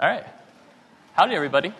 All right. Howdy, everybody.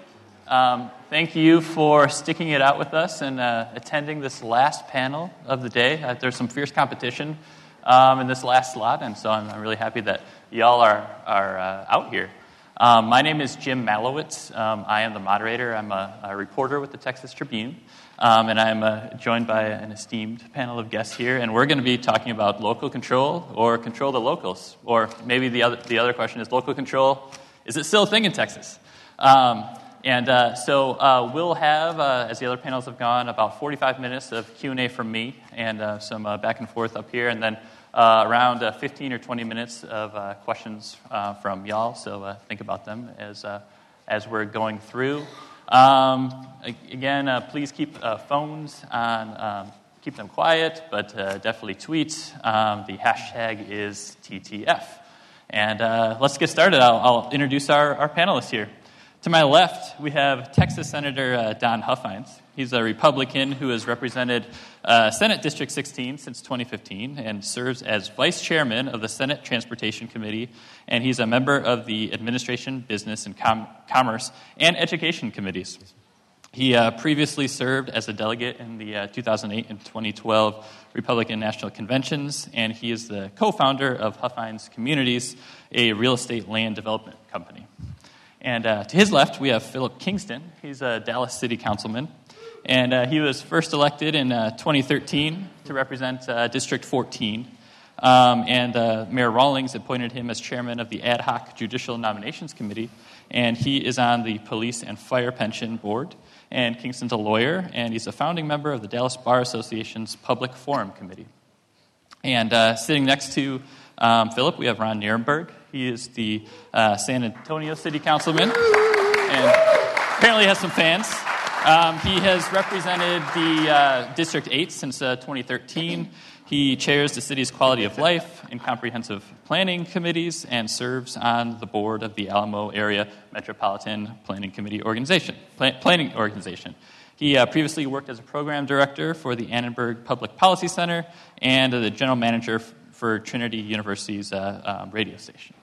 Um, thank you for sticking it out with us and uh, attending this last panel of the day. Uh, there's some fierce competition um, in this last slot, and so I'm, I'm really happy that y'all are, are uh, out here. Um, my name is Jim Malewitz. Um, I am the moderator. I'm a, a reporter with the Texas Tribune, um, and I'm uh, joined by an esteemed panel of guests here. And we're going to be talking about local control or control the locals, or maybe the other, the other question is local control is it still a thing in Texas? Um, and uh, so uh, we'll have, uh, as the other panels have gone, about 45 minutes of Q&A from me and uh, some uh, back and forth up here, and then uh, around 15 or 20 minutes of questions from y'all. So think about them as, as we're going through. Um, again, please keep phones on, um, keep them quiet, but definitely tweet. Um, the hashtag is TTF. And uh, let's get started. I'll, I'll introduce our, our, panelists here. To my left, we have Texas Senator uh, Don Huffines. He's a Republican who has represented uh, Senate District 16 since 2015 and serves as vice chairman of the Senate Transportation Committee. And he's a member of the Administration, Business, and Com- Commerce and Education Committees. He uh, previously served as a delegate in the uh, 2008 and 2012 Republican National Conventions, and he is the co founder of Huffines Communities, a real estate land development company. And uh, to his left, we have Philip Kingston. He's a Dallas City Councilman, and uh, he was first elected in uh, 2013 to represent uh, District 14. Um, and Mayor Rawlings appointed him as chairman of the Ad hoc Judicial Nominations Committee, and he is on the Police and Fire Pension Board and Kingston's a lawyer, and he's a founding member of the Dallas Bar Association's Public Forum Committee. And uh, sitting next to um, Philip, we have Ron Nirenberg. He is the uh, San Antonio City Councilman, and apparently has some fans. Um, he has represented the uh, District 8 since uh, 2013. He chairs the city's quality of life and comprehensive planning committees and serves on the board of the Alamo Area Metropolitan Planning Committee organization, planning organization. He uh, previously worked as a program director for the Annenberg Public Policy Center and uh, the general manager f- for Trinity University's uh, um, radio station.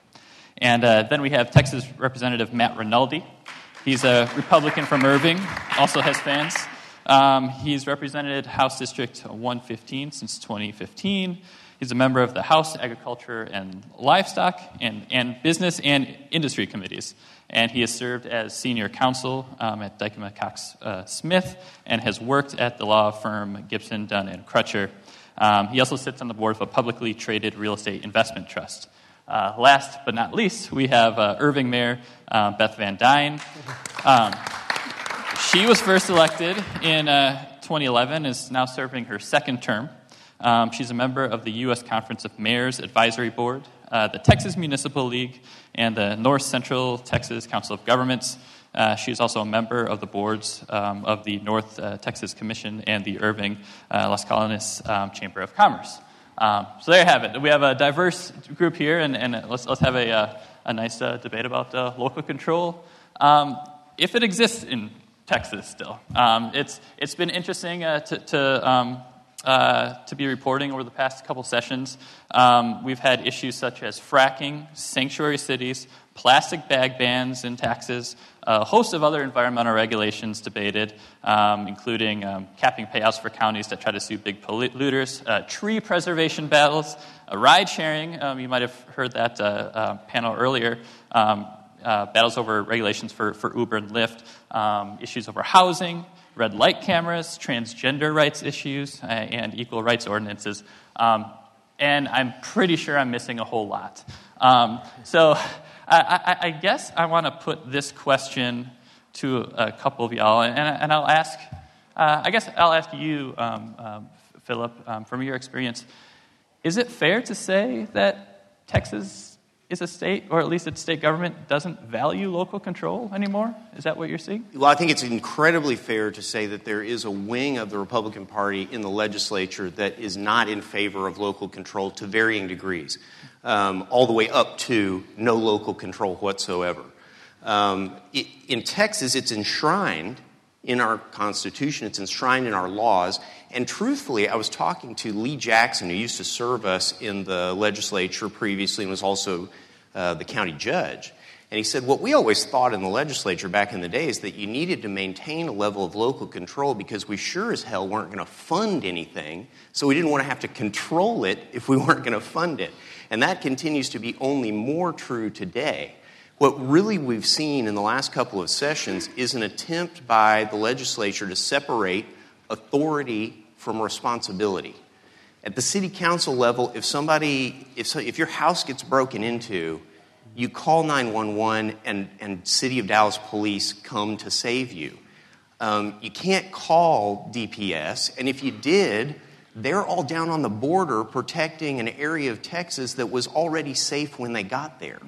And uh, then we have Texas Representative Matt Rinaldi. He's a Republican from Irving, also has fans. Um, he's represented House District 115 since 2015. He's a member of the House Agriculture and Livestock and, and Business and Industry Committees. And he has served as senior counsel um, at Dykema Cox uh, Smith and has worked at the law firm Gibson, Dunn, and Crutcher. Um, he also sits on the board of a publicly traded real estate investment trust. Uh, last but not least, we have uh, Irving Mayor uh, Beth Van Duyne. Um, she was first elected in uh, 2011, is now serving her second term. Um, she's a member of the U.S. Conference of Mayors Advisory Board, uh, the Texas Municipal League, and the North Central Texas Council of Governments. Uh, she is also a member of the boards um, of the North uh, Texas Commission and the Irving uh, Las Colinas um, Chamber of Commerce. Um, so there you have it. We have a diverse group here, and, and let's, let's have a, uh, a nice debate about local control. Um, if it exists in Texas still. Um, it's, it's been interesting uh, to, to, um, uh, to be reporting over the past couple sessions. Um, we've had issues such as fracking, sanctuary cities, plastic bag bans in Texas, a host of other environmental regulations debated, um, including um, capping payouts for counties that try to sue big polluters, uh, tree preservation battles, ride sharing. Um, you might have heard that uh, uh, panel earlier. Um, uh, battles over regulations for, for Uber and Lyft, um, issues over housing, red light cameras, transgender rights issues, uh, and equal rights ordinances. Um, and I'm pretty sure I'm missing a whole lot. Um, so I, I, I, guess I want to put this question to a couple of y'all, and, and I'll ask, uh, I guess I'll ask you, um, um, Philip, from your experience, is it fair to say that Texas is a state, or at least its state government, doesn't value local control anymore? Is that what you're seeing? Well, I think it's incredibly fair to say that there is a wing of the Republican Party in the legislature that is not in favor of local control to varying degrees, um, all the way up to no local control whatsoever. Um, it, in Texas, it's enshrined in our Constitution, it's enshrined in our laws. And truthfully, I was talking to Lee Jackson, who used to serve us in the legislature previously and was also uh, the county judge. And he said, What we always thought in the legislature back in the day is that you needed to maintain a level of local control because we sure as hell weren't going to fund anything. So we didn't want to have to control it if we weren't going to fund it. And that continues to be only more true today. What really we've seen in the last couple of sessions is an attempt by the legislature to separate authority from responsibility. At the city council level, if somebody, if, so, if your house gets broken into, you call 911 and, and City of Dallas police come to save you. Um, you can't call DPS, and if you did, they're all down on the border protecting an area of Texas that was already safe when they got there.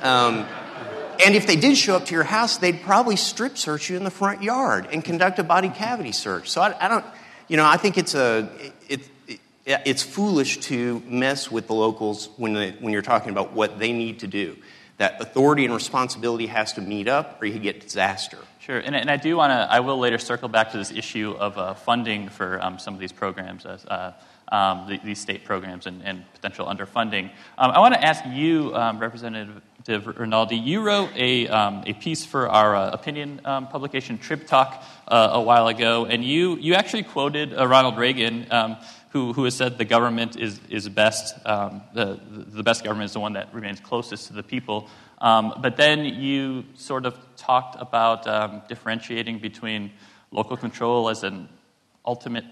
Um, and if they did show up to your house, they'd probably strip search you in the front yard and conduct a body cavity search. So I, I don't, you know, I think it's a, it, it, it's foolish to mess with the locals when, they, when you're talking about what they need to do. That authority and responsibility has to meet up, or you get disaster. Sure, and, and I do want to, I will later circle back to this issue of uh, funding for um, some of these programs, uh, um, the, these state programs, and, and potential underfunding. Um, I want to ask you, um, Representative Rinaldi, you wrote a, um, a piece for our uh, opinion um, publication, Trib Talk, uh, a while ago, and you, you actually quoted uh, Ronald Reagan who, who has said the government is, is best, um, the, the best government is the one that remains closest to the people. Um, but then you sort of talked about um, differentiating between local control as an ultimate,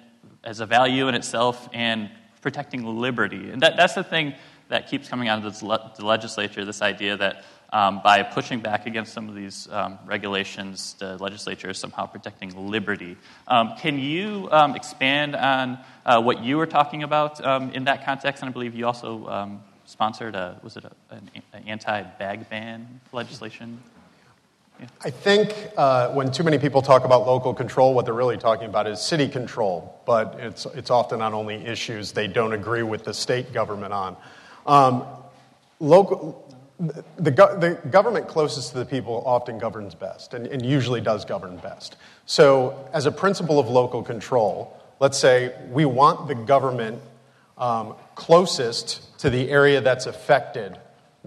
as a value in itself, and protecting liberty. And that, that's the thing that keeps coming out of the legislature this idea that um, by pushing back against some of these um, regulations, the legislature is somehow protecting liberty. Um, can you um, expand on uh, what you were talking about um, in that context? And I believe you also um, sponsored a was it a, an, an anti-bag ban legislation? Yeah. I think uh, when too many people talk about local control, what they're really talking about is city control, but it's, it's often on only issues they don't agree with the state government on. Um, local, the, the, government closest to the people often governs best and, and, usually does govern best. So, as a principle of local control, let's say we want the government um, closest to the area that's affected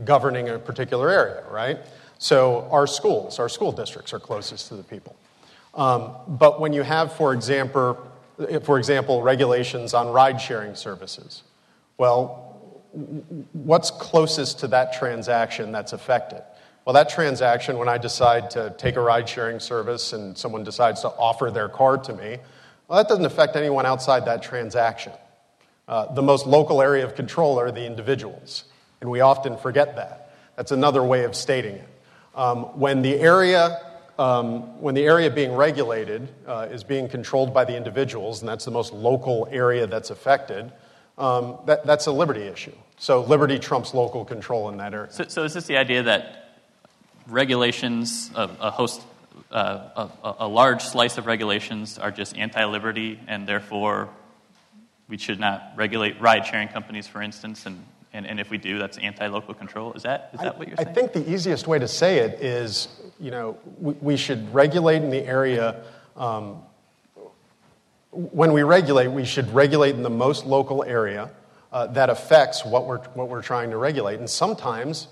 governing a particular area, right? So, our schools, our school districts are closest to the people. Um, but when you have, for example, for example, regulations on ride sharing services, well, what's closest to that transaction that's affected? Well, that transaction, when I decide to take a ride sharing service and someone decides to offer their car to me, well, that doesn't affect anyone outside that transaction. Uh, the most local area of control are the individuals, and we often forget that. That's another way of stating it. Um, when the area um, when the area being regulated uh, is being controlled by the individuals, and that's the most local area that's affected, um, that, that's a liberty issue. So liberty trumps local control in that area. So, so is this the idea that regulations, a, a host, uh, a, a, large slice of regulations are just anti-liberty, and therefore we should not regulate ride-sharing companies, for instance, and, and, and if we do, that's anti-local control. Is that, is that I, what you're saying? I think the easiest way to say it is, you know, we, we should regulate in the area um, when we regulate, we should regulate in the most local area uh, that affects what we're, what we're trying to regulate. And sometimes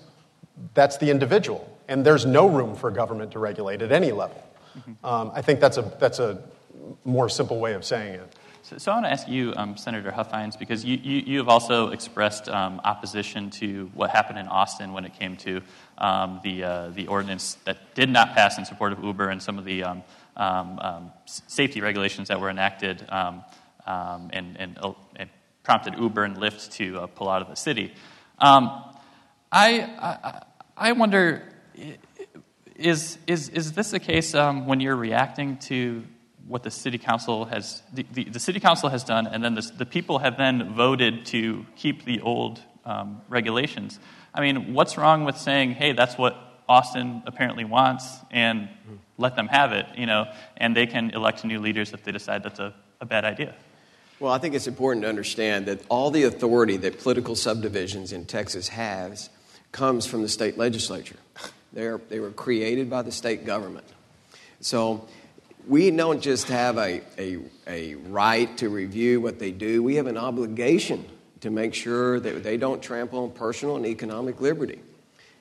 that's the individual, and there's no room for government to regulate at any level. Mm-hmm. Um, I think that's a, that's a more simple way of saying it. So, so I want to ask you, um, Senator Huffines, because you, you, you have also expressed um, opposition to what happened in Austin when it came to um, the, uh, the ordinance that did not pass in support of Uber and some of the um, um, um, safety regulations that were enacted um, um, and, and, uh, and, prompted Uber and Lyft to uh, pull out of the city. Um, I, I, I, wonder is, is, is this the case when you're reacting to what the city council has the, the, the, city council has done and then the, the people have then voted to keep the old um, regulations i mean what's wrong with saying hey that's what austin apparently wants and let them have it, you know, and they can elect new leaders if they decide that's a, a bad idea. Well, I think it's important to understand that all the authority that political subdivisions in Texas has comes from the state legislature. They're, they were created by the state government. So we don't just have a, a, a right to review what they do, we have an obligation to make sure that they don't trample on personal and economic liberty.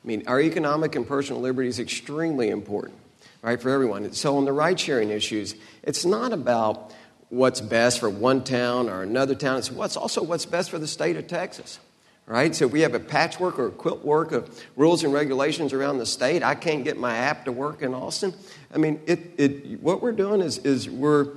I mean, our economic and personal liberty is extremely important, right, for everyone. So, on the ride sharing issues, it's not about what's best for one town or another town, it's what's also what's best for the state of Texas. Right? So if we have a patchwork or a quilt work of rules and regulations around the state, I can't get my app to work in Austin. I mean, it, it, what we're doing is, is we're,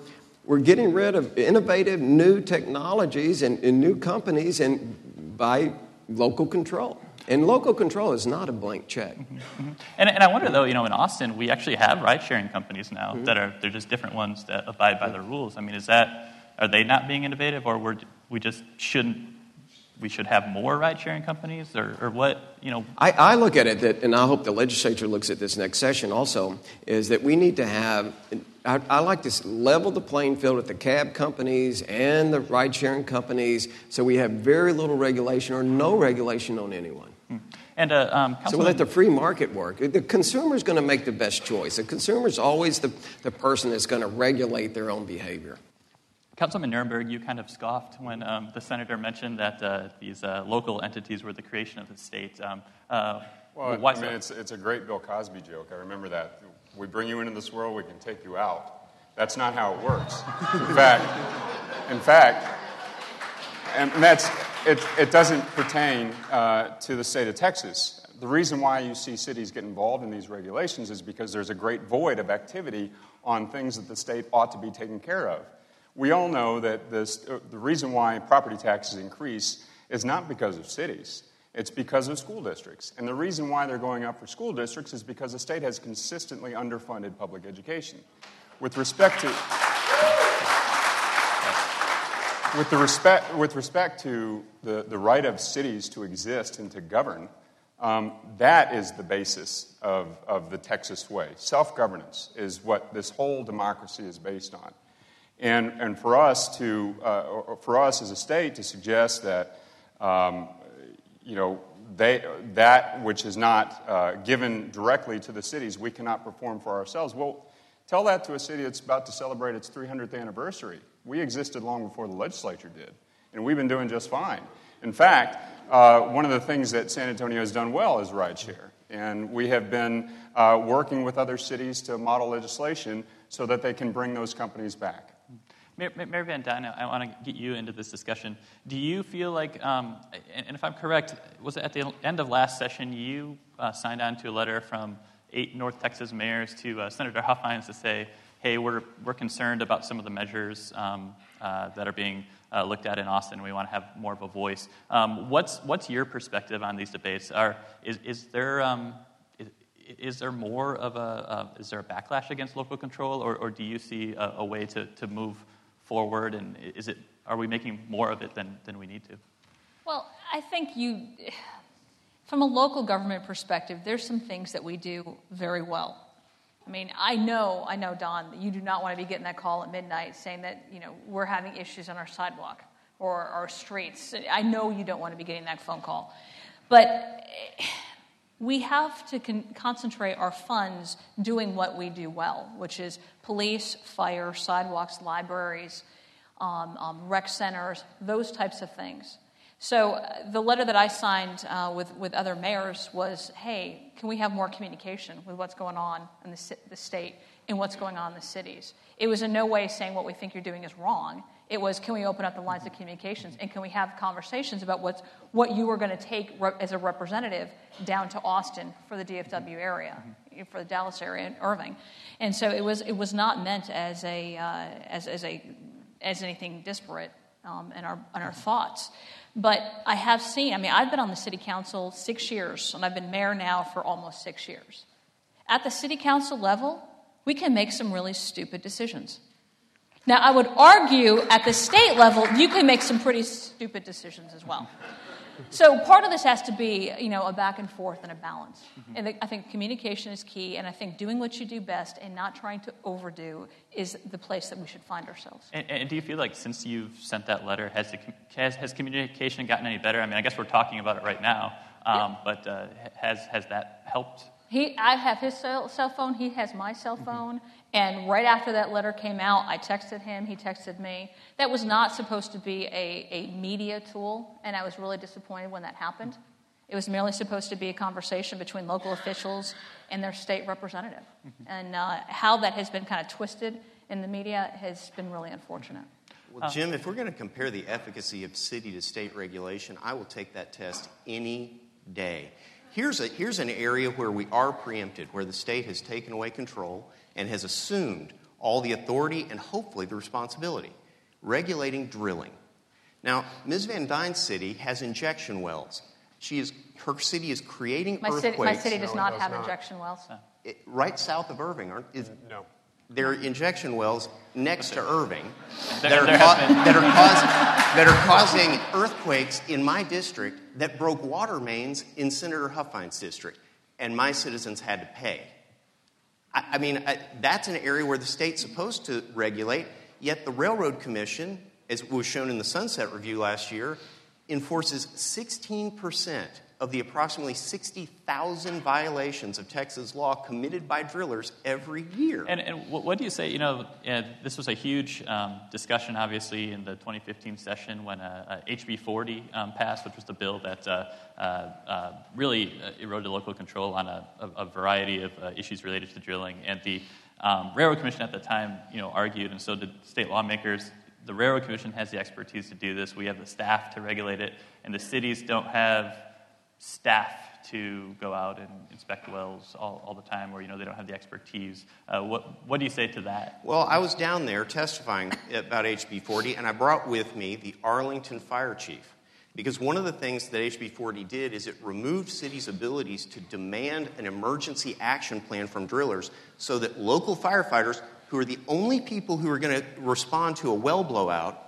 we're getting rid of innovative new technologies and, and new companies and by local control. And local control is not a blank check. Mm-hmm. mm-hmm. And, and I wonder, though, you know, in Austin, we actually have ride sharing companies now mm-hmm. that are, they're just different ones that abide by the rules. I mean, is that, are they not being innovative or we're, we just shouldn't we should have more ride sharing companies or, or what you know I, I, look at it that and i hope the legislature looks at this next session also is that we need to have I, I like to level the playing field with the cab companies and the ride sharing companies so we have very little regulation or no regulation on anyone hmm. and uh, um, so we let the free market work. The consumer is going to make the best choice. The consumer is always the, the person that's going to regulate their own behavior. Councilman Nirenberg, you kind of scoffed when um, the senator mentioned that uh, these uh, local entities were the creation of the state. Um, uh, well, why I mean, it's, it's a great Bill Cosby joke. I remember that. We bring you into this world, we can take you out. That's not how it works. In fact, in fact, and that's, it, it doesn't pertain uh, to the state of Texas. The reason why you see cities get involved in these regulations is because there's a great void of activity on things that the state ought to be taking care of. We all know that this, uh, the reason why property taxes increase is not because of cities, it's because of school districts. And the reason why they're going up for school districts is because the state has consistently underfunded public education. With respect to. With, the respect, with respect to the, the right of cities to exist and to govern, um, that is the basis of, of the Texas way. Self governance is what this whole democracy is based on. And, and for, us to, uh, for us as a state to suggest that, um, you know, they, that which is not uh, given directly to the cities, we cannot perform for ourselves. Well, tell that to a city that's about to celebrate its 300th anniversary. We existed long before the legislature did, and we've been doing just fine. In fact, uh, one of the things that San Antonio has done well is rideshare. And we have been uh, working with other cities to model legislation so that they can bring those companies back. Mary Van Duyne, I want to get you into this discussion. Do you feel like, um, and if I'm correct, was it at the end of last session you uh, signed on to a letter from eight North Texas mayors to uh, Senator Huffines to say, hey, we're, we're concerned about some of the measures um, uh, that are being uh, looked at in Austin. We want to have more of a voice. Um, what's, what's your perspective on these debates? Are, is, is there um, is there more of a uh, is there a backlash against local control, or, or do you see a, a, way to, to move forward? And is it, are we making more of it than, than we need to? Well, I think you, from a local government perspective, there's some things that we do very well. I mean, I know, I know, Don, that you do not want to be getting that call at midnight saying that, you know, we're having issues on our sidewalk or our streets. I know you don't want to be getting that phone call. But we have to con- concentrate our funds doing what we do well, which is police, fire, sidewalks, libraries, um, um, rec centers, those types of things. So uh, the letter that I signed uh, with, with other mayors was, hey, can we have more communication with what's going on in the, the state and what's going on in the cities? It was in no way saying what we think you're doing is wrong. It was, can we open up the lines of communications and can we have conversations about what's, what you are going to take re- as a representative down to Austin for the DFW area, for the Dallas area and Irving. And so it was, it was not meant as, a, uh, as, as, a, as anything disparate um, in, our, in our thoughts. But I have seen, I mean, I've been on the city council six years, and I've been mayor now for almost six years. At the city council level, we can make some really stupid decisions. Now, I would argue at the state level, you can make some pretty stupid decisions as well. So part of this has to be, you know, a back and forth and a balance. Mm-hmm. And I think communication is key, and I think doing what you do best and not trying to overdo is the place that we should find ourselves. And, and do you feel like since you've sent that letter, has, the, has, has, communication gotten any better? I mean, I guess we're talking about it right now, um, yeah. but uh, has, has that helped? He, I have his cell, cell phone, he has my cell mm-hmm. phone, and right after that letter came out, I texted him, he texted me. That was not supposed to be a, a media tool, and I was really disappointed when that happened. It was merely supposed to be a conversation between local officials and their state representative. Mm-hmm. And uh, how that has been kind of twisted in the media has been really unfortunate. Well, Jim, if we're going to compare the efficacy of city to state regulation, I will take that test any day. Here's, a, here's an area where we are preempted, where the state has taken away control and has assumed all the authority and hopefully the responsibility regulating drilling. Now, Ms. Van Duyne's city has injection wells. She is, her city is creating my earthquakes. City, my city does no, not does have not. injection wells. It, right south of Irving, aren't is, No. There are injection wells next to Irving that are, ca- that, are cause, that are causing earthquakes in my district that broke water mains in Senator Huffines' district, and my citizens had to pay. I, mean, that's an area where the state's supposed to regulate, yet the Railroad Commission, as was shown in the Sunset Review last year, enforces 16% of the approximately 60,000 violations of Texas law committed by drillers every year. And, and what do you say? You know, this was a huge um, discussion, obviously, in the 2015 session when uh, uh, HB 40 um, passed, which was the bill that uh, uh, uh, really eroded local control on a, a, a variety of issues related to drilling. And the um, Railroad Commission at the time, you know, argued, and so did state lawmakers. The Railroad Commission has the expertise to do this. We have the staff to regulate it, and the cities don't have staff to go out and inspect wells all, all the time, or you know they don't have the expertise. Uh, what what do you say to that? Well, I was down there testifying about HB 40, and I brought with me the Arlington fire chief. Because one of the things that HB 40 did is it removed cities' abilities to demand an emergency action plan from drillers so that local firefighters, who are the only people who are going to respond to a well blowout,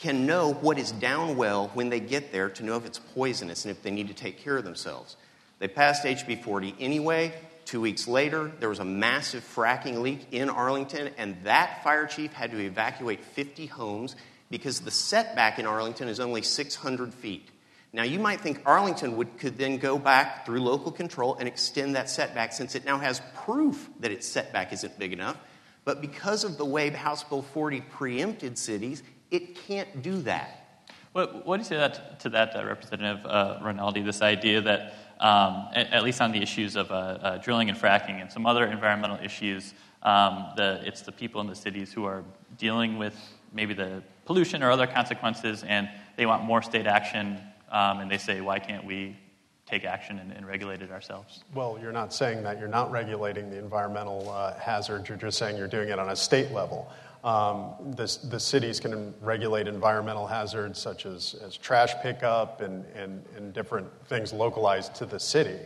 can know what is down well when they get there to know if it's poisonous and if they need to take care of themselves. They passed HB 40 anyway. Two weeks later, there was a massive fracking leak in Arlington, and that fire chief had to evacuate 50 homes because the setback in Arlington is only 600 feet. Now, you might think Arlington would, could then go back through local control and extend that setback since it now has proof that its setback isn't big enough. But because of the way House Bill 40 preempted cities, it can't do that. What, what do you say that, to that, uh, Representative uh, Rinaldi, this idea that, um, at, at, least on the issues of uh, uh, drilling and fracking and some other environmental issues, um, the, it's the people in the cities who are dealing with maybe the pollution or other consequences, and they want more state action, um, and they say, why can't we take action and, and, regulate it ourselves? Well, you're not saying that. You're not regulating the environmental uh, hazard. You're just saying you're doing it on a state level. Um, the, the cities can regulate environmental hazards such as, as trash pickup and, and, and different things localized to the city.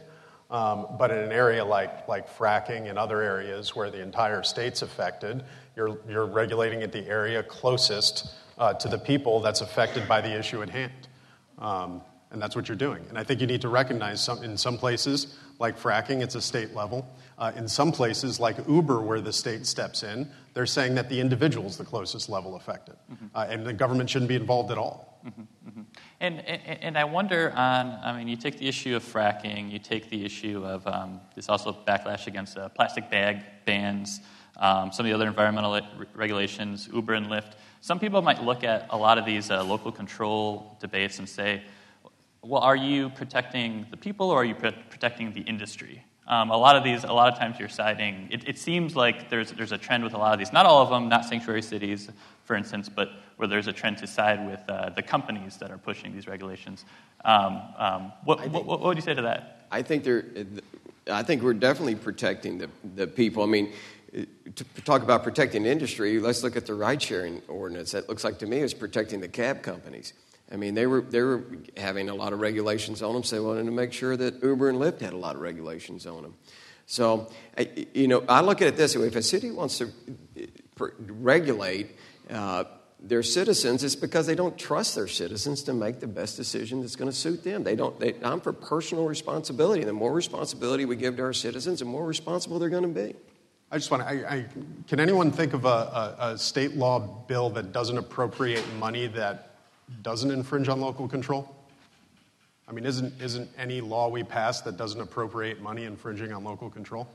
Um, but in an area like, like fracking and other areas where the entire state's affected, you're, you're regulating at the area closest uh, to the people that's affected by the issue at hand. Um, and that's what you're doing. And I think you need to recognize some, in some places, like fracking, it's a state level. Uh, in some places, like Uber, where the state steps in, they're saying that the individual is the closest level affected, mm-hmm. uh, and the government shouldn't be involved at all. Mm-hmm. Mm-hmm. And, and, and, I wonder on, I mean, you take the issue of fracking, you take the issue of um, there's also backlash against uh, plastic bag bans, um, some of the other environmental regulations, Uber and Lyft. Some people might look at a lot of these uh, local control debates and say, well, are you protecting the people or are you protecting the industry? Um, a lot of these, a lot of times you're citing, it, it, seems like there's, there's a trend with a lot of these, not all of them, not sanctuary cities, for instance, but where there's a trend to side with uh, the companies that are pushing these regulations. Um, um, what, think, what, what, would you say to that? I think, they're, I think we're definitely protecting the, the people. I mean, to talk about protecting industry, let's look at the ride sharing ordinance. That looks like to me is protecting the cab companies. I mean, they were, they were having a lot of regulations on them, so they wanted to make sure that Uber and Lyft had a lot of regulations on them. So, you know, I look at it this way if a city wants to uh, regulate uh, their citizens, it's because they don't trust their citizens to make the best decision that's going to suit them. They don't, they, I'm for personal responsibility. The more responsibility we give to our citizens, the more responsible they're going to be. I just want to, I, I, can anyone think of a, a, a state law bill that doesn't appropriate money that doesn't infringe on local control? I mean, isn't, isn't any law we pass that doesn't appropriate money infringing on local control?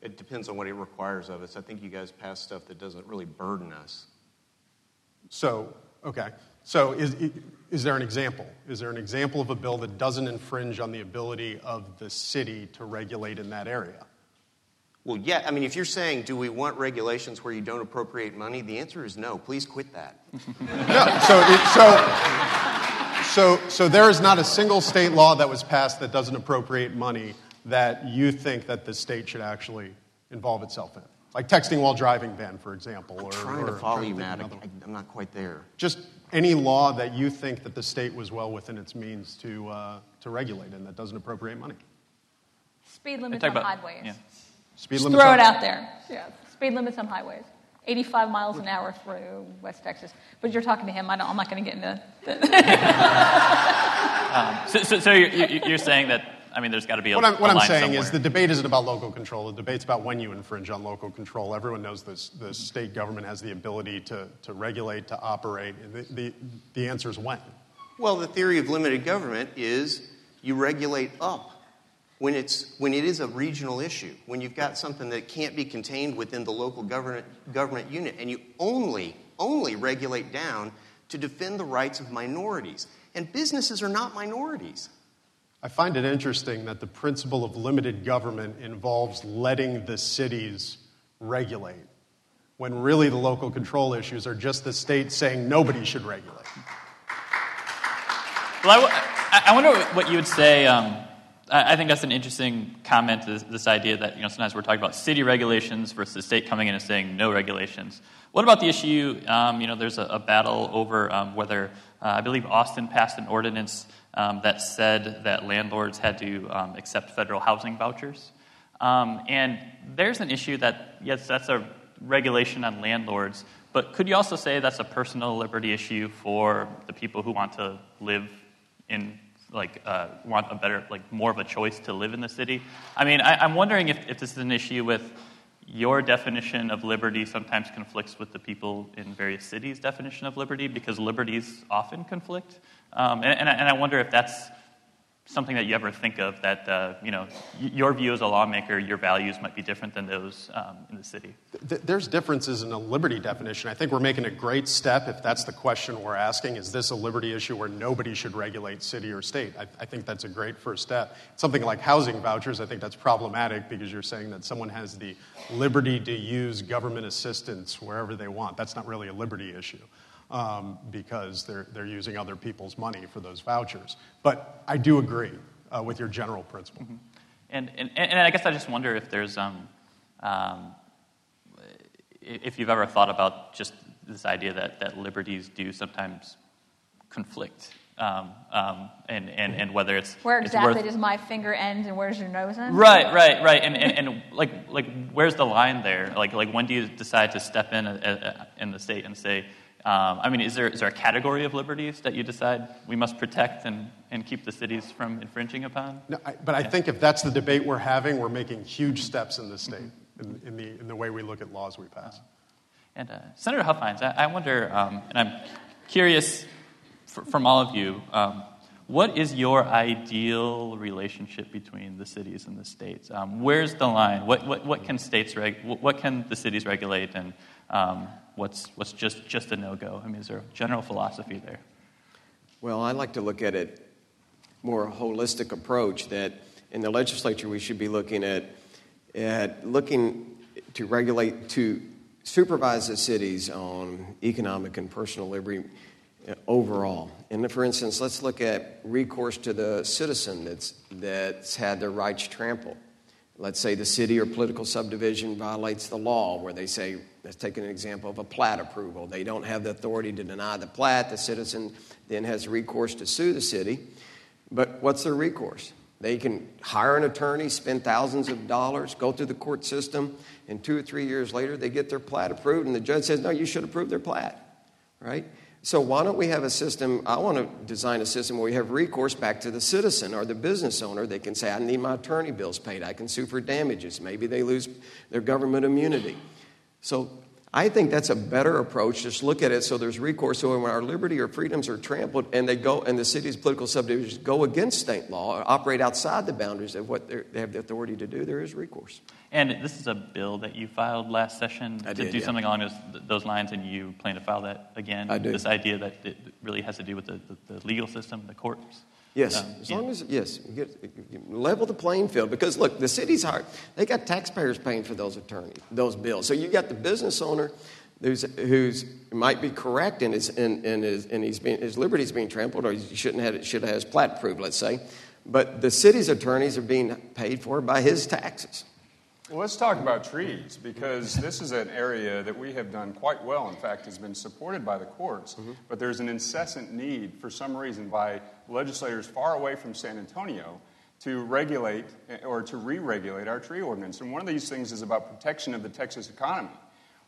It depends on what it requires of us. I think you guys pass stuff that doesn't really burden us. So, Okay. So is, is there an example? Is there an example of a bill that doesn't infringe on the ability of the city to regulate in that area? Well, yeah, I mean, if you're saying, do we want regulations where you don't appropriate money? The answer is no. Please quit that. no, so, it, so, so, so there is not a single state law that was passed that doesn't appropriate money that you think that the state should actually involve itself in. Like texting while driving ban, for example. I'm or, trying or, to follow you, Matt. I, I'm not quite there. Just any law that you think that the state was well within its means to, uh, to regulate and that doesn't appropriate money. Speed limits on about, highways. Yeah. Speed Just limits throw on- it out there. Yeah. Speed limits on highways. 85 miles an hour through West Texas. But you're talking to him. I don't, I'm not going to get into Um, so, so, so you're, you're saying that I mean, there's got to be a, What I'm, what a I'm saying somewhere. is the debate isn't about local control. The debate's about when you infringe on local control. Everyone knows this, the state government has the ability to, to regulate, to operate. The, the, the answer is when. Well, the theory of limited government is you regulate up when, it's, when it is a regional issue, when you've got something that can't be contained within the local government, government unit, and you only, only regulate down to defend the rights of minorities. And businesses are not minorities. I find it interesting that the principle of limited government involves letting the cities regulate, when really the local control issues are just the state saying nobody should regulate. Well, I, w- I- I wonder what you would say. Um, I think that's an interesting comment. This, this idea that you know sometimes we're talking about city regulations versus the state coming in and saying no regulations. What about the issue? Um, you know, there's a, a battle over um, whether uh, I believe Austin passed an ordinance um, that said that landlords had to um, accept federal housing vouchers, um, and there's an issue that yes, that's a regulation on landlords. But could you also say that's a personal liberty issue for the people who want to live in like uh, want a better like more of a choice to live in the city. I mean I, i'm wondering if, if this is an issue with your definition of liberty sometimes conflicts with the people in various cities definition of liberty because liberties often conflict. Um, and, and, I, and i wonder if that's something that you ever think of that uh, you know your view as a lawmaker your values might be different than those um, in the city There's differences in a liberty definition. I think we're making a great step if that's the question we're asking. Is this a liberty issue where nobody should regulate city or state? I, I think that's a great first step. Something like housing vouchers, I think that's problematic because you're saying that someone has the liberty to use government assistance wherever they want. That's not really a liberty issue. Um, because they're, they're using other people's money for those vouchers. But I do agree uh, with your general principle. And, and, and I guess I just wonder if there's, um, um, if you've ever thought about just this idea that, that liberties do sometimes conflict, um, um, and, and, and whether it's Where it's exactly worth- does my finger end and where's your nose end? Right, right, right, and, and, and like, like, where's the line there? Like, like, when do you decide to step in uh, uh, in the state and say, um, I mean, is there, is there a category of liberties that you decide we must protect and, and keep the cities from infringing upon? No, I, but I think if that's the debate we're having, we're making huge steps in the state in, in, the, in the way we look at laws we pass. And uh, Senator Huffines, I, I wonder, um, and I'm curious f- from all of you, um, what is your ideal relationship between the cities and the states? Um, where's the line? What, what, what can states reg- what what can the cities regulate, and um, what's, what's just, just a no go? I mean, is there a general philosophy there? Well, I like to look at it more a holistic approach that in the legislature we should be looking at, at looking to regulate, to supervise the cities on economic and personal liberty uh, overall. And for instance, let's look at recourse to the citizen that's, that's had their rights trampled. Let's say the city or political subdivision violates the law, where they say, let's take an example of a plat approval. They don't have the authority to deny the plat. The citizen then has recourse to sue the city. But what's their recourse? They can hire an attorney, spend thousands of dollars, go through the court system, and two or three years later, they get their plat approved, and the judge says, No, you should approve their plat, right? So, why don't we have a system? I want to design a system where we have recourse back to the citizen or the business owner. They can say, I need my attorney bills paid. I can sue for damages. Maybe they lose their government immunity. So, I think that's a better approach. Just look at it so there's recourse. So when our liberty or freedoms are trampled and they go and the city's political subdivisions go against state law or operate outside the boundaries of what they have the authority to do, there is recourse. And this is a bill that you filed last session I to did, do yeah. something along those, those lines, and you plan to file that again. I do. This idea that it really has to do with the, the, the legal system, the courts. Yes, Um, as yeah. long as yes, you get, level the playing field. Because look, the city's hard. They got taxpayers paying for those attorneys, those bills. So you got the business owner who's, who's might be correct in his in, in his and he's being, his liberty's being trampled, or he shouldn't have it should have his plat approved, let's say. But the city's attorneys are being paid for by his taxes. Well, let's talk about trees because this is an area that we have done quite well. In fact, has been supported by the courts, but there's an incessant need for some reason by legislators far away from San Antonio to regulate eh, or to re-regulate our tree ordinance. And one of these things is about protection of the Texas economy.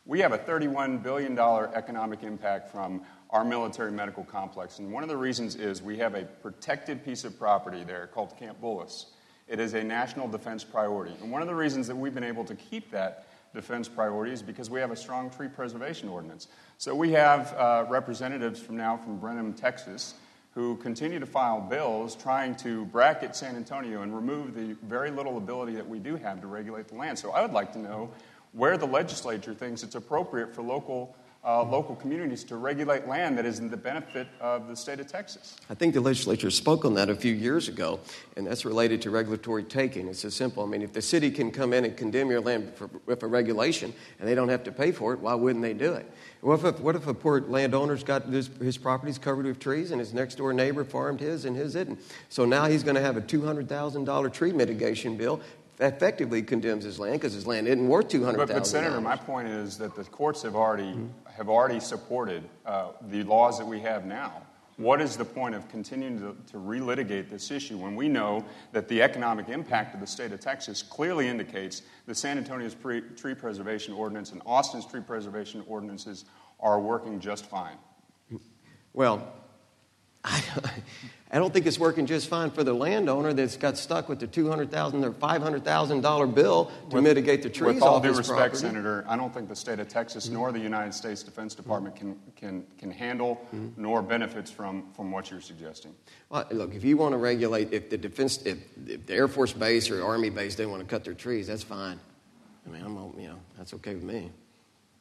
We have a $31 billion economic impact from our military medical complex. And one of the reasons is we have a protected piece of property there called Camp Bullis. It is a national defense priority. And one of the reasons that we've been able to keep that defense priority is because we have a strong tree preservation ordinance. So we have uh, representatives from now from Brenham, Texas, who continue to file bills trying to bracket San Antonio and remove the very little ability that we do have to regulate the land. So I would like to know where the legislature thinks it's appropriate for local, uh, local communities to regulate land that is in the benefit of the state of Texas. I think the legislature spoke on that a few years ago, and that's related to regulatory taking. It's as simple. I mean, if the city can come in and condemn your land for, with a regulation and they don't have to pay for it, why wouldn't they do it? What if, what if a poor landowner's got his, his properties covered with trees and his next door neighbor farmed his and his didn't? So now he's going to have a $200,000 tree mitigation bill. Effectively condemns his land because his land isn't worth two hundred thousand. But, but Senator, my point is that the courts have already have already supported uh, the laws that we have now. What is the point of continuing to, to relitigate this issue when we know that the economic impact of the state of Texas clearly indicates the San Antonio's pre, tree preservation ordinance and Austin's tree preservation ordinances are working just fine? Well, I, I don't think it's working just fine for the landowner that's got stuck with the two hundred thousand or five hundred thousand dollar bill to mitigate the trees With all off due his respect, property. Senator, I don't think the state of Texas nor the United States Defense Department can, can, can handle nor benefits from, from what you're suggesting. Well, look, if you want to regulate, if the defense, if, if the Air Force base or Army base they want to cut their trees, that's fine. I mean, I'm, you know, that's okay with me.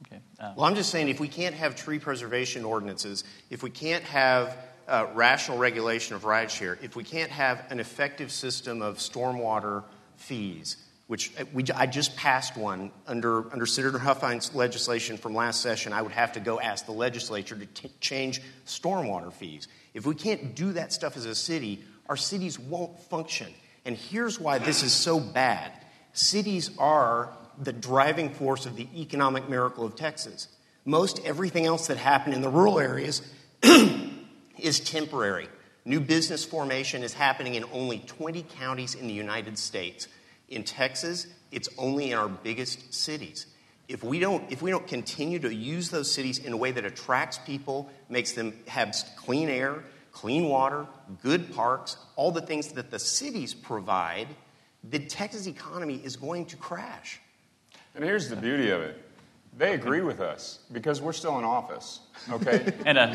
Okay. Uh, Well, I'm just saying if we can't have tree preservation ordinances, if we can't have uh, rational regulation of rideshare, if we can't have an effective system of stormwater fees, which uh, we, I just passed one under, under Senator Huffines' legislation from last session, I would have to go ask the legislature to t- change stormwater fees. If we can't do that stuff as a city, our cities won't function. And here's why this is so bad cities are the driving force of the economic miracle of Texas. Most everything else that happened in the rural areas is temporary. New business formation is happening in only 20 counties in the United States. In Texas, it's only in our biggest cities. If we don't, if we don't continue to use those cities in a way that attracts people, makes them have clean air, clean water, good parks, all the things that the cities provide, the Texas economy is going to crash. And here's the beauty of it. They agree with us because we're still in office, okay? and uh,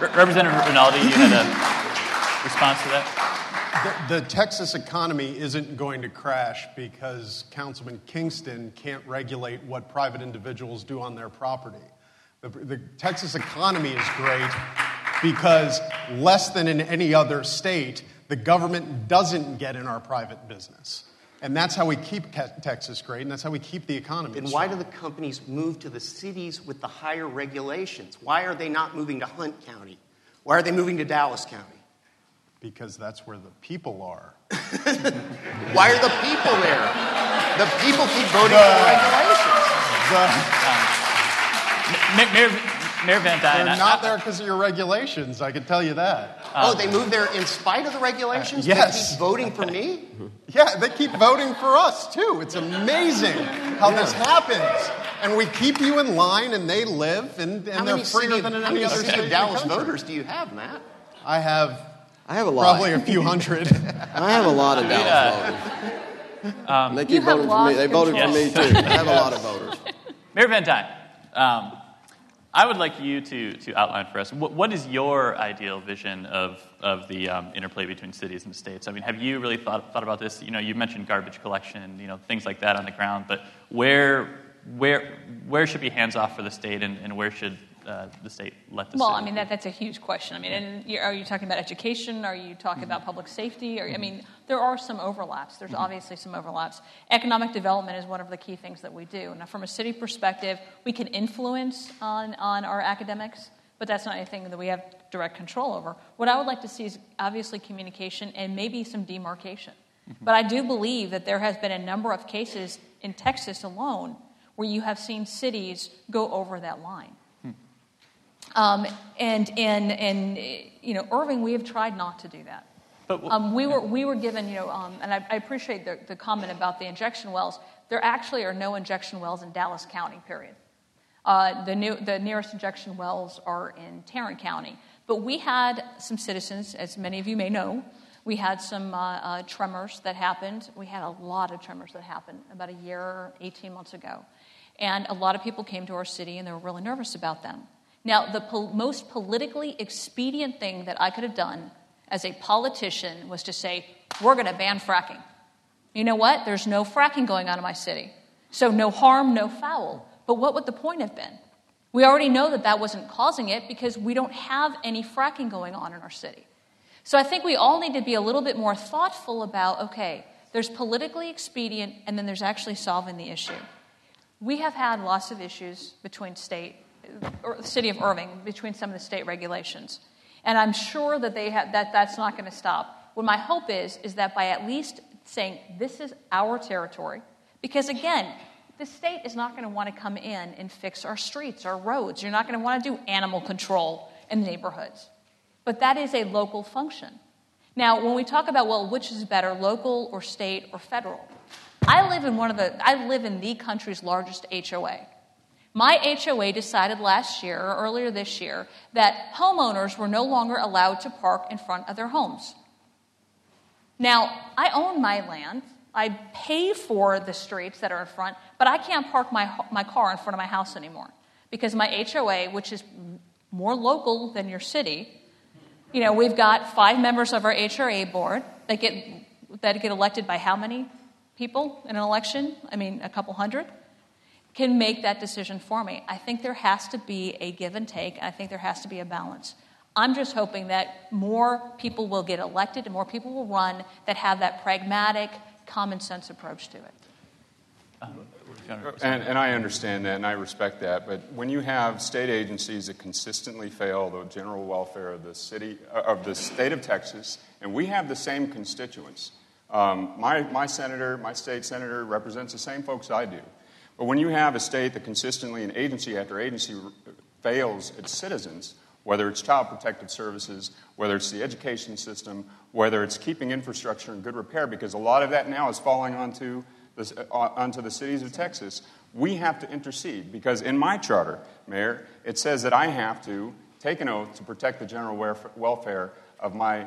Re- Representative Rinaldi, you had a response to that? The, the Texas economy isn't going to crash because Councilman Kingston can't regulate what private individuals do on their property. The, the Texas economy is great because, less than in any other state, the government doesn't get in our private business. And that's how we keep Ca- Texas great, and that's how we keep the economy. Then why do the companies move to the cities with the higher regulations? Why are they not moving to Hunt County? Why are they moving to Dallas County? Because that's where the people are. Why are the people there? The people keep voting for the regulations. Ma- Mayor, Mayor Van Duyne, They're not I- there because of your regulations, I can tell you that. oh, they move there in spite of the regulations? yes. They keep voting for me? Yeah, they keep voting for us too. It's amazing how this happens. And we keep you in line, and they live, and, and they're freer city, than in any other city state of Dallas voters do you have, Matt? I have I have a lot. probably a few hundred. I have a lot of Dallas voters. And they keep voting for me. lost They voted for me too. I have a lot of voters. Mayor Van Duyne, Um, I would like you to, to outline for us what, what is your ideal vision of, of the um, interplay between cities and states? I mean, have you really thought, thought about this? You know, you mentioned garbage collection, you know, things like that on the ground, but where, where, where should be hands off for the state and, and where should uh, the state let the well, city? I mean, that, that's a huge question. I mean, and you- are you talking about education? Are you talking Mm-hmm. about public safety? Or, I mean, there are some overlaps. Mm-hmm. There's obviously some overlaps. Economic development is one of the key things that we do. Now, from a city perspective, we can influence on, on our academics, but that's not anything that we have direct control over. What I would like to see is obviously communication and maybe some demarcation. Mm-hmm. But I do believe that there has been a number of cases in Texas alone where you have seen cities go over that line. Um, and in, in you know, Irving, we have tried not to do that. But w- Um, we, were, we were given, you know, um, and I, I appreciate the, the comment about the injection wells. There actually are no injection wells in Dallas County, period. Uh, the, new, the nearest injection wells are in Tarrant County. But we had some citizens, as many of you may know, we had some uh, uh, tremors that happened. We had a lot of tremors that happened about a year, 18 months ago. And a lot of people came to our city and they were really nervous about them. Now, the most politically expedient thing that I could have done as a politician was to say, we're going to ban fracking. You know what? There's no fracking going on in my city. So no harm, no foul. But what would the point have been? We already know that that wasn't causing it because we don't have any fracking going on in our city. So I think we all need to be a little bit more thoughtful about okay, there's politically expedient and then there's actually solving the issue. We have had lots of issues between state, the city of Irving, between some of the state regulations. And I'm sure that, they have, that that's not going to stop. What my hope is, is that by at least saying, this is our territory, because again, the state is not going to want to come in and fix our streets, our roads. You're not going to want to do animal control in the neighborhoods. But that is a local function. Now, when we talk about, well, which is better, local or state or federal, I live in one of the, I live in the country's largest HOA. My HOA decided last year or earlier this year that homeowners were no longer allowed to park in front of their homes. Now, I own my land. I pay for the streets that are in front, but I can't park my, my car in front of my house anymore because my HOA, which is more local than your city, you know, we've got five members of our HRA board that get, that get elected by how many people in an election? I mean, a couple hundred? Can make that decision for me. I think there has to be a give and take, and I think there has to be a balance. I'm just hoping that more people will get elected and more people will run that have that pragmatic, common sense approach to it. And, and I understand that and I respect that, but when you have state agencies that consistently fail the general welfare of the city uh, of the state of Texas, and we have the same constituents. Um, my, my senator, my state senator, represents the same folks I do. But when you have a state that consistently, in agency after agency, fails its citizens, whether it's child protective services, whether it's the education system, whether it's keeping infrastructure in good repair, because a lot of that now is falling onto the, uh, onto the cities of Texas, we have to intercede. Because in my charter, Mayor, it says that I have to take an oath to protect the general welfare of my,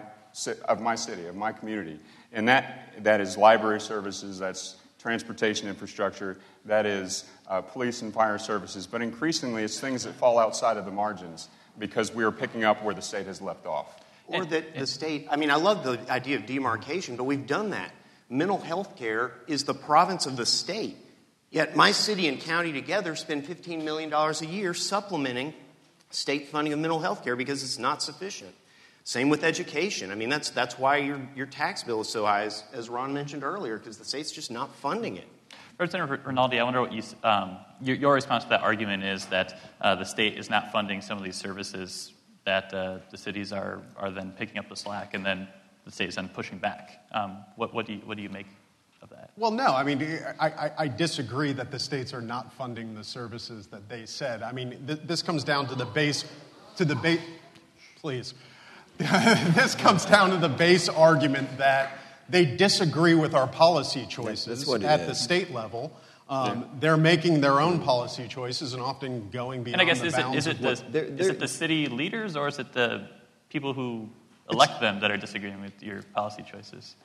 of my city, of my community. And that, that is library services, that's transportation infrastructure, that is uh, police and fire services. But increasingly, it's things that fall outside of the margins because we are picking up where the state has left off. Or that the state, I mean, I love the idea of demarcation, but we've done that. Mental health care is the province of the state. Yet my city and county together spend $15 million a year supplementing state funding of mental health care because it's not sufficient. Same with education. I mean, that's, that's why your, your tax bill is so high, as, as Ron mentioned earlier, because the state's just not funding it. Representative Rinaldi, I wonder what you, um, your, your, response to that argument is that uh, the state is not funding some of these services that uh, the cities are, are then picking up the slack, and then the state is then pushing back. Um, what, what, do you, what do you make of that? Well, no. I mean, I, I, I, disagree that the states are not funding the services that they said. I mean, th- this comes down to the base, to the base, please. this comes down to the base argument that they disagree with our policy choices at is. the state level. Um, yeah. They're making their own policy choices and often going beyond. And I guess the is bounds it, is, it the, they're, they're, is it the city leaders or is it the people who elect them that are disagreeing with your policy choices?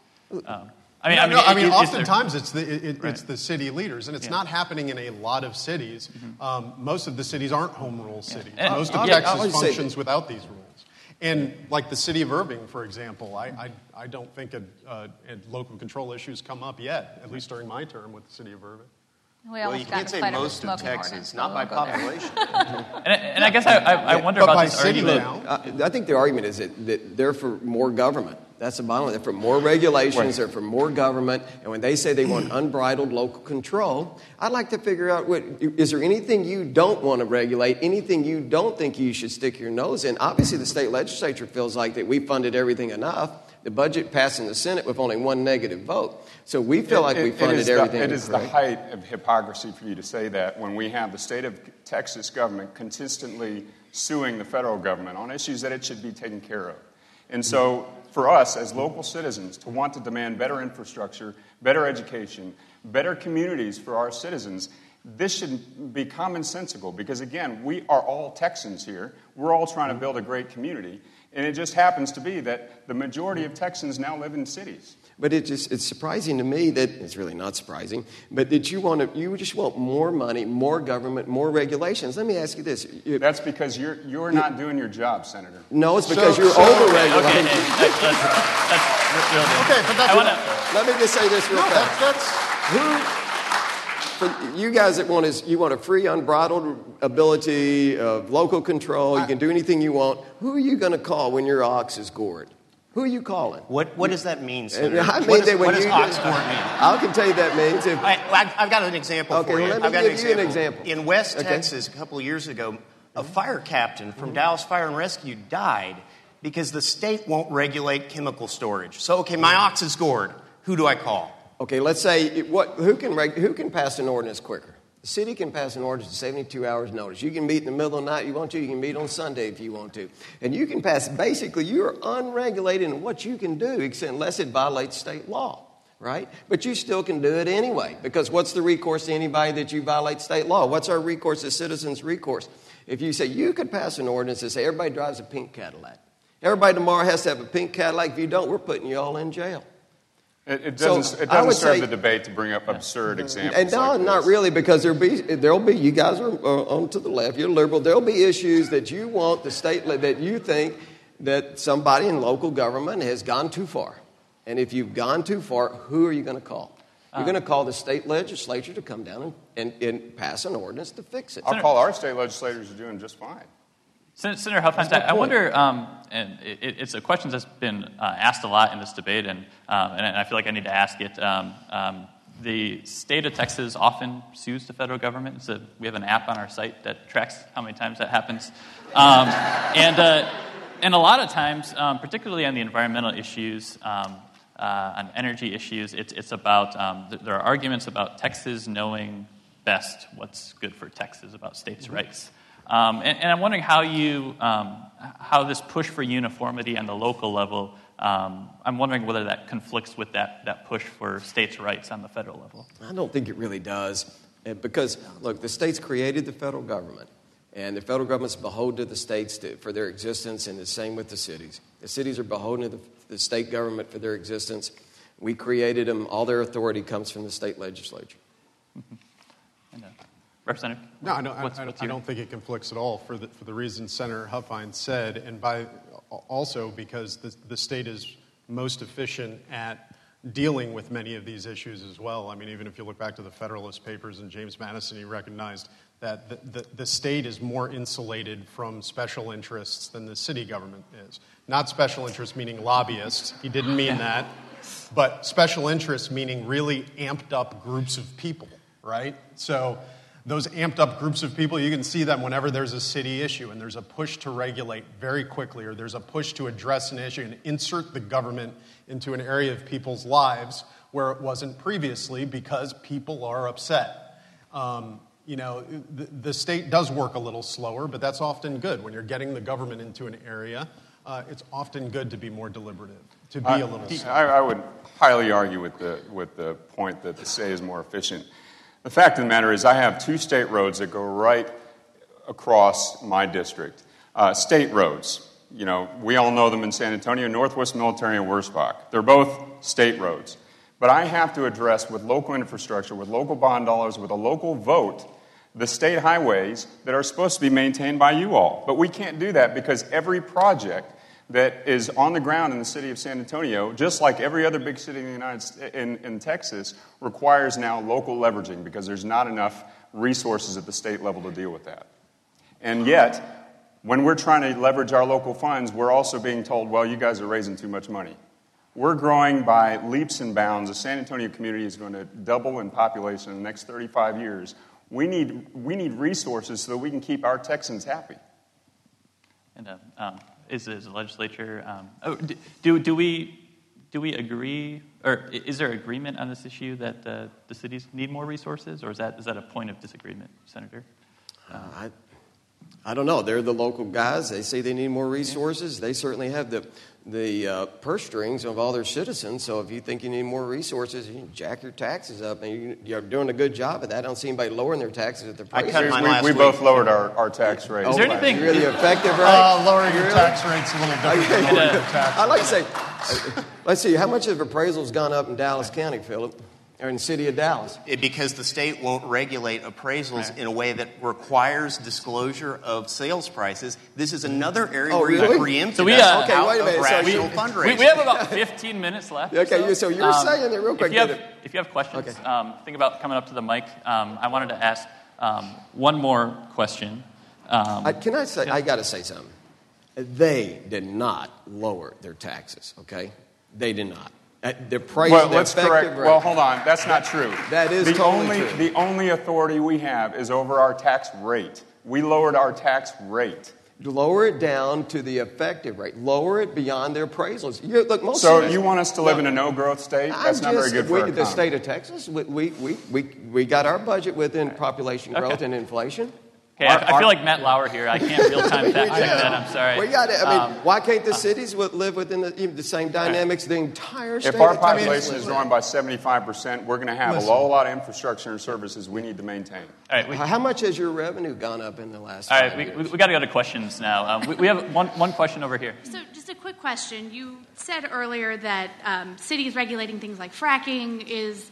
Um, I mean, No, I mean, no, I mean, it- is oftentimes it's the it, it- it's the city leaders, and it's Yeah. not happening in a lot of cities. Um, most of the cities aren't home rule cities. And- most of I'll- Texas I'll say- functions without these rules. And like the city of Irving, for example, I, I, I don't think a, uh, a local control issues come up yet, at least during my term with the city of Irving. We Well, you can't say fight over the most of smoking Texas, not by we won't population. And, and I guess I, I, I wonder But about by this city argument. now- I, I think the argument is that, that they're for more government. That's the bottom line. They're for more regulations, they're for more government. And when they say they want unbridled local control, I'd like to figure out what, is there anything you don't want to regulate, anything you don't think you should stick your nose in? Obviously, the state legislature feels like that we funded everything enough. The budget passed in the Senate with only one negative vote. So we feel like we it- it funded the- everything. It is the height of hypocrisy for you to say that when we have the state of Texas government consistently suing the federal government on issues that it should be taken care of. And so, for us as local citizens to want to demand better infrastructure, better education, better communities for our citizens, this should be commonsensical because, again, we are all Texans here. We're all trying to build a great community. And it just happens to be that the majority of Texans now live in cities. But it just, it's surprising to me that it's really not surprising, but that you want to, you just want more money, more government, more regulations. Let me ask you this. That's because you're, you're not doing your job, Senator. no, it's because So- you're so- over Okay, regulating. that's, that's, that's real. Okay, but that's I want to. Let me just say this real No, fast. that's, that's For you guys that want is you want a free, unbridled ability of local control. You can do anything you want. Who are you going to call when your ox is gored? Who are you calling? What, what does that mean, Senator? I mean what does, that when what does ox gored mean? I can tell you that means if I, I've- I've got an example Okay, for you. let me I've got give you an example. In West Okay. Texas, a couple of years ago, a fire captain from mm-hmm. Dallas Fire and Rescue died because the state won't regulate chemical storage. So, okay, my ox is gored. Who do I call? Okay, let's say what, who, can who can pass an ordinance quicker? The city can pass an ordinance in 72 hours notice. You can meet in the middle of the night if you want to. You can meet on Sunday if you want to. And you can pass, basically, you're unregulated in what you can do except unless it violates state law, right? But you still can do it anyway because what's the recourse to anybody that you violate state law? What's our recourse as citizens' recourse? If you say you could pass an ordinance that say everybody drives a pink Cadillac, everybody tomorrow has to have a pink Cadillac. If you don't, we're putting you all in jail. It, it doesn't, it doesn't serve say- the debate to bring up absurd examples. And no, like not really, because there'll be there'll be you guys are uh, on to the left. You're liberal. There'll be issues that you want the state that you think that somebody in local government has gone too far. And if you've gone too far, who are you going to call? You're going to call the state legislature to come down and, and, and pass an ordinance to fix it. I'll call our state legislators are doing just fine. Sen- Senator my I, I wonder, um, and it, it's a question that's been uh, asked a lot in this debate, and, um, and I feel like I need to ask it. Um, um, the state of Texas often sues the federal government. We have an app on our site that tracks how many times that happens. Um, and, uh, and a lot of times, um, particularly on the environmental issues, um, uh, on energy issues, it's, it's about, um, th- there are arguments about Texas knowing best what's good for Texas, about states' rights. Um, and, and I'm wondering how you, um, how this push for uniformity on the local level, um, I'm wondering whether that conflicts with that, that push for states' rights on the federal level. I don't think it really does. Uh, Because, look, the states created the federal government, and the federal government's beholden to the states to, for their existence, and the same with the cities. The cities are beholden to the, the state government for their existence. We created them, all their authority comes from the state legislature. Representative? No, I don't, I, what's- I- I don't think it conflicts at all for the, for the reasons Senator Huffines said, and by also because the, the state is most efficient at dealing with many of these issues as well. I mean, even if you look back to the Federalist Papers and James Madison, he recognized that the, the, the state is more insulated from special interests than the city government is. Not special interests meaning lobbyists, he didn't mean that, but special interests meaning really amped up groups of people, right? So those amped up groups of people, you can see them whenever there's a city issue and there's a push to regulate very quickly or there's a push to address an issue and insert the government into an area of people's lives where it wasn't previously because people are upset. Um, you know, the, the state does work a little slower, but that's often good. When you're getting the government into an area, uh, it's often good to be more deliberative, to be I, a little slower. I, I would highly argue with the, with the point that the state is more efficient. The fact of the matter is, I have two state roads that go right across my district. Uh, state roads, you know, we all know them in San Antonio, Northwest Military and Wurzbach. They're both state roads. But I have to address with local infrastructure, with local bond dollars, with a local vote, the state highways that are supposed to be maintained by you all. But we can't do that because every project that is on the ground in the city of San Antonio, just like every other big city in the United States, in, in Texas, requires now local leveraging because there's not enough resources at the state level to deal with that. And yet, when we're trying to leverage our local funds, we're also being told, well, you guys are raising too much money. We're growing by leaps and bounds. The San Antonio community is going to double in population in the next 35 years. We need, we need resources so that we can keep our Texans happy. And uh, um, is, the legislature, um, oh, do, do, we, do we agree, or is there agreement on this issue that the, the cities need more resources, or is that, is that a point of disagreement, Senator? Uh, I, I don't know. They're the local guys. They say they need more resources. They certainly have the, the uh, purse strings of all their citizens. So if you think you need more resources, you jack your taxes up. And you, are doing a good job of that. I don't see anybody lowering their taxes at the I price. cut mine last we, we week. both lowered our, our tax rate. Is there Oh, anything- Really effective, right? Uh, lowering your tax rate's a little different Okay. lowering your tax I'd like to say, let's see, how much have appraisals gone up in Dallas County, Philip, or in the city of Dallas? It- because the state won't regulate appraisals in a way that requires disclosure of sales prices. This is another area Oh, where really? you preempted So we, us uh, Okay, out wait a of minute. So rational we- fundraising. We, we have about 15 minutes left. Okay, you- so you were saying it real quick, If you have, if you have questions, Okay. um, think about coming up to the mic. Um, I wanted to ask um, one more question. Um, I, can I say, I got to say something. They did not lower their taxes, okay? They did not. Uh, Their price, Well, their let's correct. rate. Well, hold on. That's not true. That is the totally only true. the only authority we have is over our tax rate. We lowered our tax rate. Lower it down to the effective rate. Lower it beyond their appraisals. You, look, most So cities- you want us to live No. in a no-growth state? I'm That's not very just- good for we, our the economy. state of Texas. We, we, we, we, we got our budget within population growth Okay. and inflation. Okay, I, I feel like Matt Lauer here. I can't real time fact check that. I'm sorry. We got it. I mean, Um, why can't the cities wi- live within the, even the same dynamics the entire state? If our population is in? growing by 75%, we're going to have a whole lot of infrastructure and services we need to maintain. all right, we, How much has your revenue gone up in the last? all five we, years? we, we got to go to questions now. Um, we, we have one, one question over here. So, just a quick question. You said earlier that um, cities regulating things like fracking is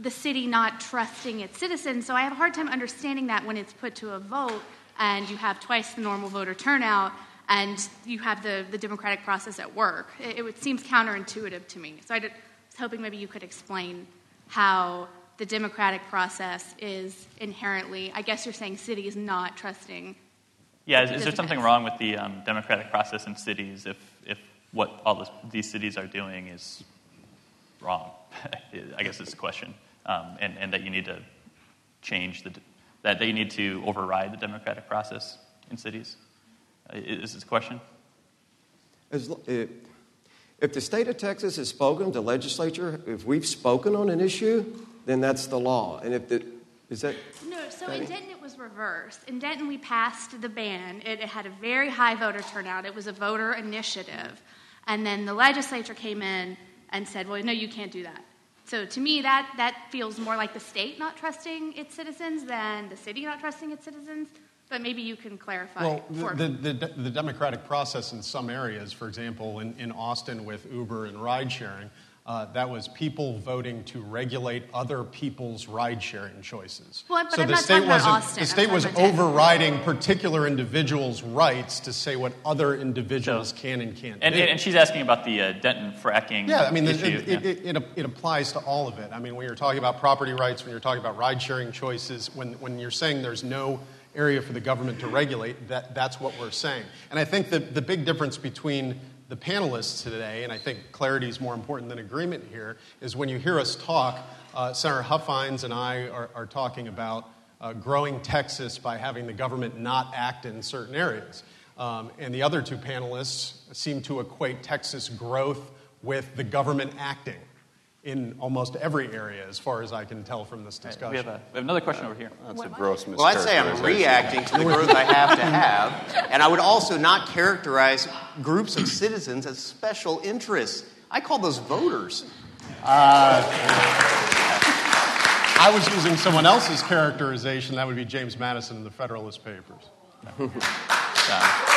the city not trusting its citizens. So, I have a hard time understanding that when it's put to a vote and you have twice the normal voter turnout and you have the, the democratic process at work. It, it seems counterintuitive to me. So, I did- was hoping maybe you could explain how the democratic process is inherently, I guess you're saying cities not trusting Yeah, is, is there something wrong with the um, democratic process in cities if, if what all this, these cities are doing is wrong? I guess is the question. Um, and, and that you need to change the, that they need to override the democratic process in cities? Uh, Is this a question? As, if, if the state of Texas has spoken to legislature, if we've spoken on an issue, then that's the law. And if the, is that, No, so Betty? in Denton it was reversed. In Denton we passed the ban. It, it had a very high voter turnout. It was a voter initiative. And then the legislature came in and said, well, no, you can't do that. So to me, that, that feels more like the state not trusting its citizens than the city not trusting its citizens. But maybe you can clarify Well, for the, the, the democratic process in some areas, for example, in, in Austin with Uber and ride sharing, uh, that was people voting to regulate other people's ride sharing choices. Well, but so I'm the not state about wasn't, Austin. the state was about Denton. overriding particular individuals' rights to say what other individuals So- can and can't And, do. and she's asking about the uh, Denton fracking Yeah, I mean, it, issue. it, yeah. it, it, it applies to all of it. I mean, when you're talking about property rights, when you're talking about ride sharing choices, when, when you're saying there's no area for the government to regulate, that, that's what we're saying. And I think that the big difference between the panelists today, and I think clarity is more important than agreement here, is when you hear us talk, uh, Senator Huffines and I are, are talking about uh, growing Texas by having the government not act in certain areas. Um, and the other two panelists seem to equate Texas growth with the government acting in almost every area, as far as I can tell from this discussion. we, have a, we have another question over here. That's a gross mischaracterization. Well, I'd say I'm reacting to the growth I have to have, and I would also not characterize groups of citizens as special interests. I call those voters. I was using someone else's characterization. That would be James Madison in the Federalist Papers.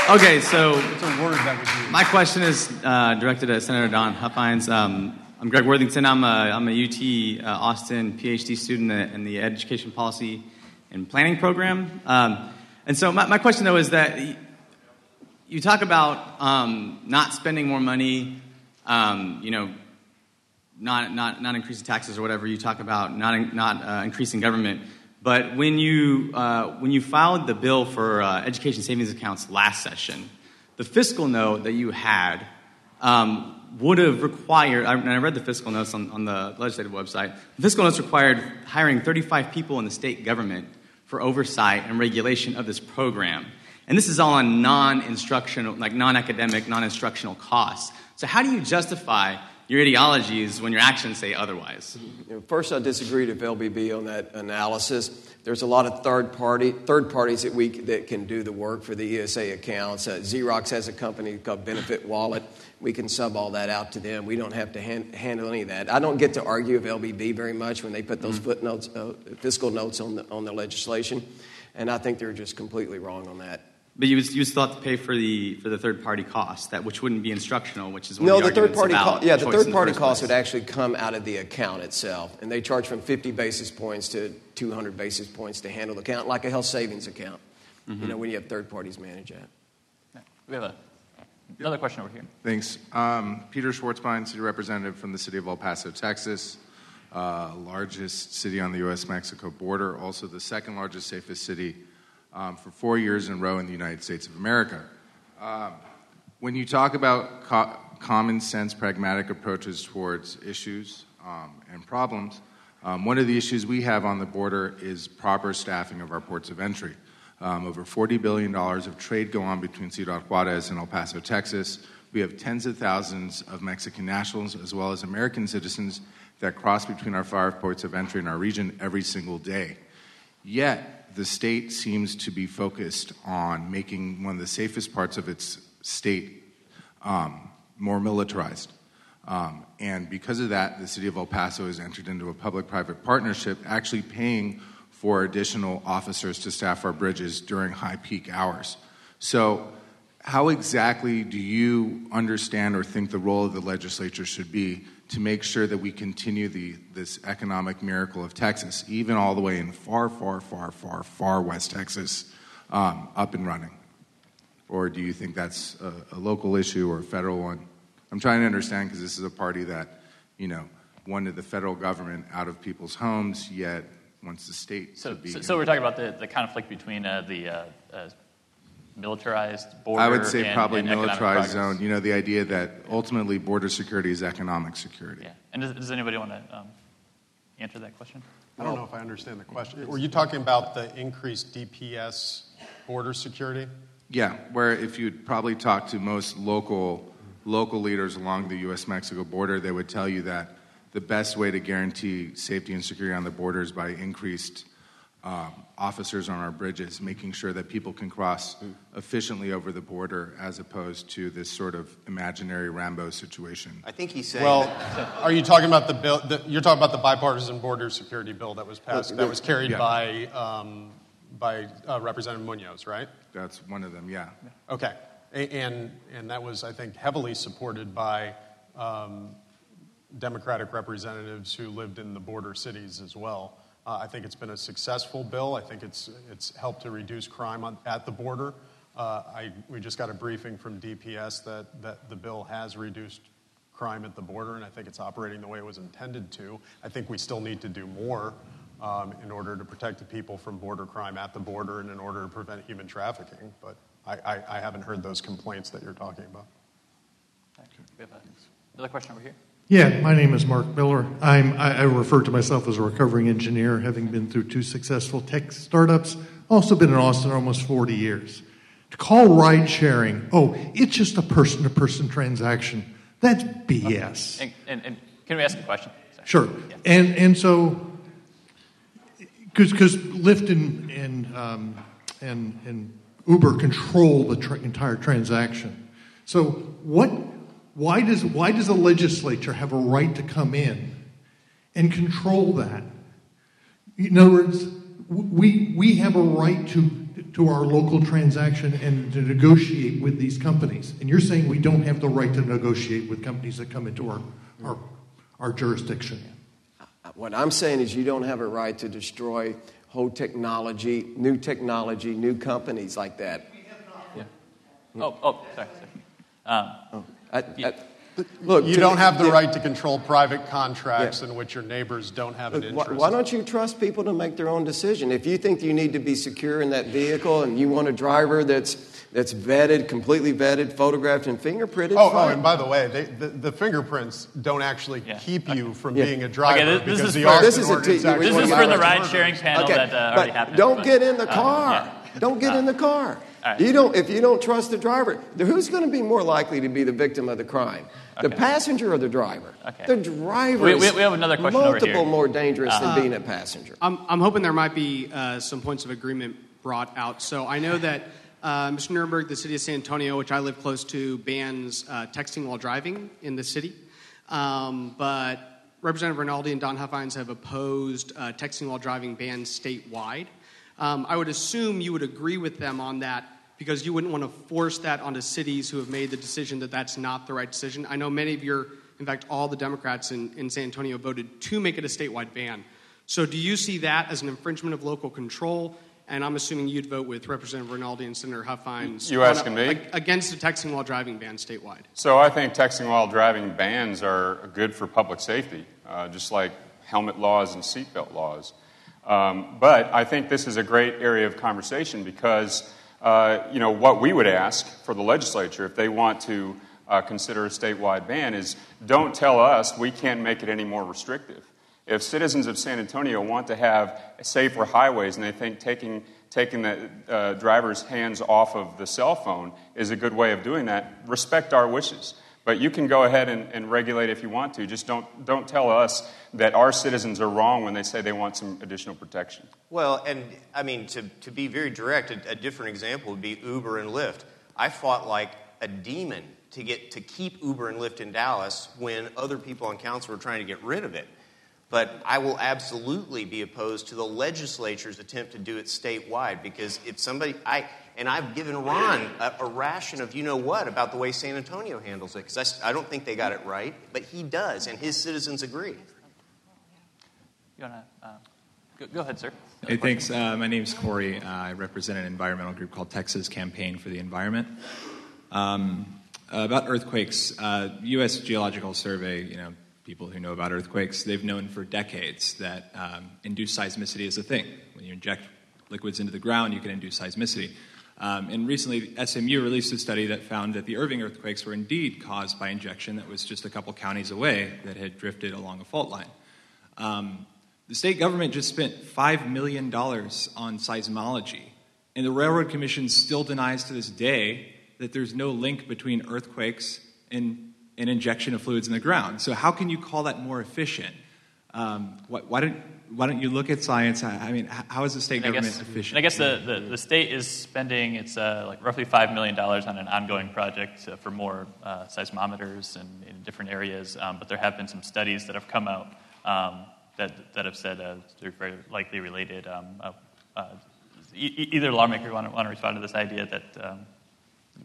Okay, so It's a word that was used. my question is uh, directed at Senator Don Huffines. Um, I'm Greg Worthington. I'm a, I'm a UT uh, Austin PhD student in the Education Policy and Planning program. Um, and so, my, my, question though is that you talk about um, not spending more money, um, you know, not, not, not increasing taxes or whatever. You talk about not, not uh, increasing government. But when you, uh, when you filed the bill for uh, education savings accounts last session, the fiscal note that you had um, would have required, and I read the fiscal notes on, on the legislative website, the fiscal notes required hiring 35 people in the state government for oversight and regulation of this program. And this is all on non instructional, like non academic, non instructional costs. So, how do you justify your ideologies when your actions say otherwise. First, I disagree with LBB on that analysis. There's a lot of third party third parties that we that can do the work for the ESA accounts. Uh, Xerox has a company called Benefit Wallet. We can sub all that out to them. We don't have to hand, handle any of that. I don't get to argue with LBB very much when they put those mm-hmm. footnotes, uh, fiscal notes on the on the legislation, and I think they're just completely wrong on that. But you, you still have to pay for the for the third party cost that which wouldn't be instructional, which is no the, the third party co- yeah the third party costs would actually come out of the account itself, and they charge from 50 basis points to 200 basis points to handle the account like a health savings account. Mm-hmm. You know when you have third parties manage that. We have a, another question over here. Thanks, um, Peter Svarzbein, city representative from the city of El Paso, Texas. Uh, largest city on the U.S. Mexico border, also the second largest, safest city um, for four years in a row in the United States of America. Um, when you talk about co- common sense, pragmatic approaches towards issues um, and problems, um, one of the issues we have on the border is proper staffing of our ports of entry. Um, over $40 billion of trade go on between Ciudad Juarez and El Paso, Texas. We have tens of thousands of Mexican nationals as well as American citizens that cross between our five ports of entry in our region every single day. Yet, the state seems to be focused on making one of the safest parts of its state um, more militarized. Um, and because of that, the city of El Paso has entered into a public private partnership, actually paying for additional officers to staff our bridges during high peak hours. So, how exactly do you understand or think the role of the legislature should be to make sure that we continue the, this economic miracle of Texas, even all the way in far, far, far, far, far West Texas, um, up and running? Or do you think that's a, a local issue or a federal one? I'm trying to understand because this is a party that, you know, wanted the federal government out of people's homes, yet wants the state so, to be. So, so we're talking about the, the conflict between uh, the uh, uh, militarized border? I would say and, probably and militarized zone. You know, the idea that ultimately border security is economic security. Yeah. And does, does anybody want to um, answer that question? I don't know if I understand the question. Were you talking about the increased DPS border security? Yeah, where if you'd probably talk to most local local leaders along the U.S.-Mexico border, they would tell you that the best way to guarantee safety and security on the border is by increased um, officers on our bridges, making sure that people can cross efficiently over the border as opposed to this sort of imaginary Rambo situation. I think he's saying. Well, are you talking about the bill? The, you're talking about the bipartisan border security bill that was passed, that was carried yeah. by um, by uh, Representative Munoz, right? That's one of them. Yeah. Okay, and and that was, I think, heavily supported by. Um, Democratic representatives who lived in the border cities as well. Uh, I think it's been a successful bill. I think it's, it's helped to reduce crime on, at the border. Uh, I, we just got a briefing from DPS that, that the bill has reduced crime at the border, and I think it's operating the way it was intended to. I think we still need to do more um, in order to protect the people from border crime at the border and in order to prevent human trafficking. But I, I, I haven't heard those complaints that you're talking about. You. We have another question over here. Yeah, my name is Mark Miller. I'm, I, I refer to myself as a recovering engineer, having been through two successful tech startups, also been in Austin almost 40 years. To call ride sharing, oh, it's just a person to person transaction, that's BS. And, and, and, can we ask a question? Sorry. Sure. Yeah. And, and so, because Lyft and, and, um, and, and Uber control the tra- entire transaction. So, what why does, why does the legislature have a right to come in and control that? In other words, we, we have a right to, to our local transaction and to negotiate with these companies. And you're saying we don't have the right to negotiate with companies that come into our, our, our jurisdiction. What I'm saying is you don't have a right to destroy whole technology, new technology, new companies like that. Yeah. Oh, oh, sorry. sorry. Um, I, I, look, you don't me- have the right to control private contracts Yeah. in which your neighbors don't have an interest. why, why don't you trust people to make their own decision? If you think you need to be secure in that vehicle and you want a driver that's that's vetted, completely vetted, photographed, and fingerprinted, Oh, oh, and by the way, they, the, the fingerprints don't actually Yeah. keep you from Yeah. being a driver Okay, this- this because is the for- Austin This is a ordinance This is for the ride-sharing panel okay, that uh, already but happened. don't but- get in the uh, car. yeah. Don't get in the car. Right. You don't. If you don't trust the driver, who's going to be more likely to be the victim of the crime? The passenger or the driver? Okay. The driver. We- is we- we have another question over multiple here. Uh, more dangerous than being a passenger. I'm, I'm hoping there might be uh, some points of agreement brought out. So I know that uh, Mr. Nirenberg, the city of San Antonio, which I live close to, bans uh, texting while driving in the city. Um, but Representative Rinaldi and Don Huffines have opposed uh, texting while driving bans statewide. Um, I would assume you would agree with them on that because you wouldn't want to force that onto cities who have made the decision that that's not the right decision. I know many of your, in fact, all the Democrats in, in San Antonio voted to make it a statewide ban. So do you see that as an infringement of local control? And I'm assuming you'd vote with Representative Rinaldi and Senator Huffines. You on a- asking me? ag- Against a texting while driving ban statewide. So I think texting while driving bans are good for public safety, uh, just like helmet laws and seatbelt laws. Um, but I think this is a great area of conversation because, uh, you know, what we would ask for the legislature if they want to uh, consider a statewide ban is don't tell us we can't make it any more restrictive. If citizens of San Antonio want to have safer highways and they think taking, taking the uh, driver's hands off of the cell phone is a good way of doing that, respect our wishes. But you can go ahead and, and regulate if you want to. Just don't, don't tell us that our citizens are wrong when they say they want some additional protection. Well, and I mean, to, to be very direct, a, a different example would be Uber and Lyft. I fought like a demon to get to keep Uber and Lyft in Dallas when other people on council were trying to get rid of it. But I will absolutely be opposed to the legislature's attempt to do it statewide because if somebody, I, and I've given Ron a, a ration of you know what about the way San Antonio handles it because I, I don't think they got it right, but he does, and his citizens agree. You wanna, uh, go, go ahead, sir. Hey, thanks. Uh, my is Corey. Uh, I represent an environmental group called Texas Campaign for the Environment. Um, about earthquakes, uh, U.S. Geological Survey, you know, people who know about earthquakes, they've known for decades that um, induced seismicity is a thing. When you inject liquids into the ground, you can induce seismicity. Um, and recently, SMU released a study that found that the Irving earthquakes were indeed caused by injection that was just a couple counties away that had drifted along a fault line. Um, the state government just spent $5 million on seismology, and the Railroad Commission still denies to this day that there's no link between earthquakes and, and injection of fluids in the ground. So, how can you call that more efficient? Um, why, why, don't, why don't you look at science? I, I mean, how is the state And I government guess, efficient? and I guess the, the, the state is spending it's uh, like roughly five million dollars on an ongoing project uh, for more uh, seismometers and in different areas. Um, but there have been some studies that have come out um, that that have said uh, they're very likely related. Um, uh, uh, e- e- either lawmaker want to, want to respond to this idea that um,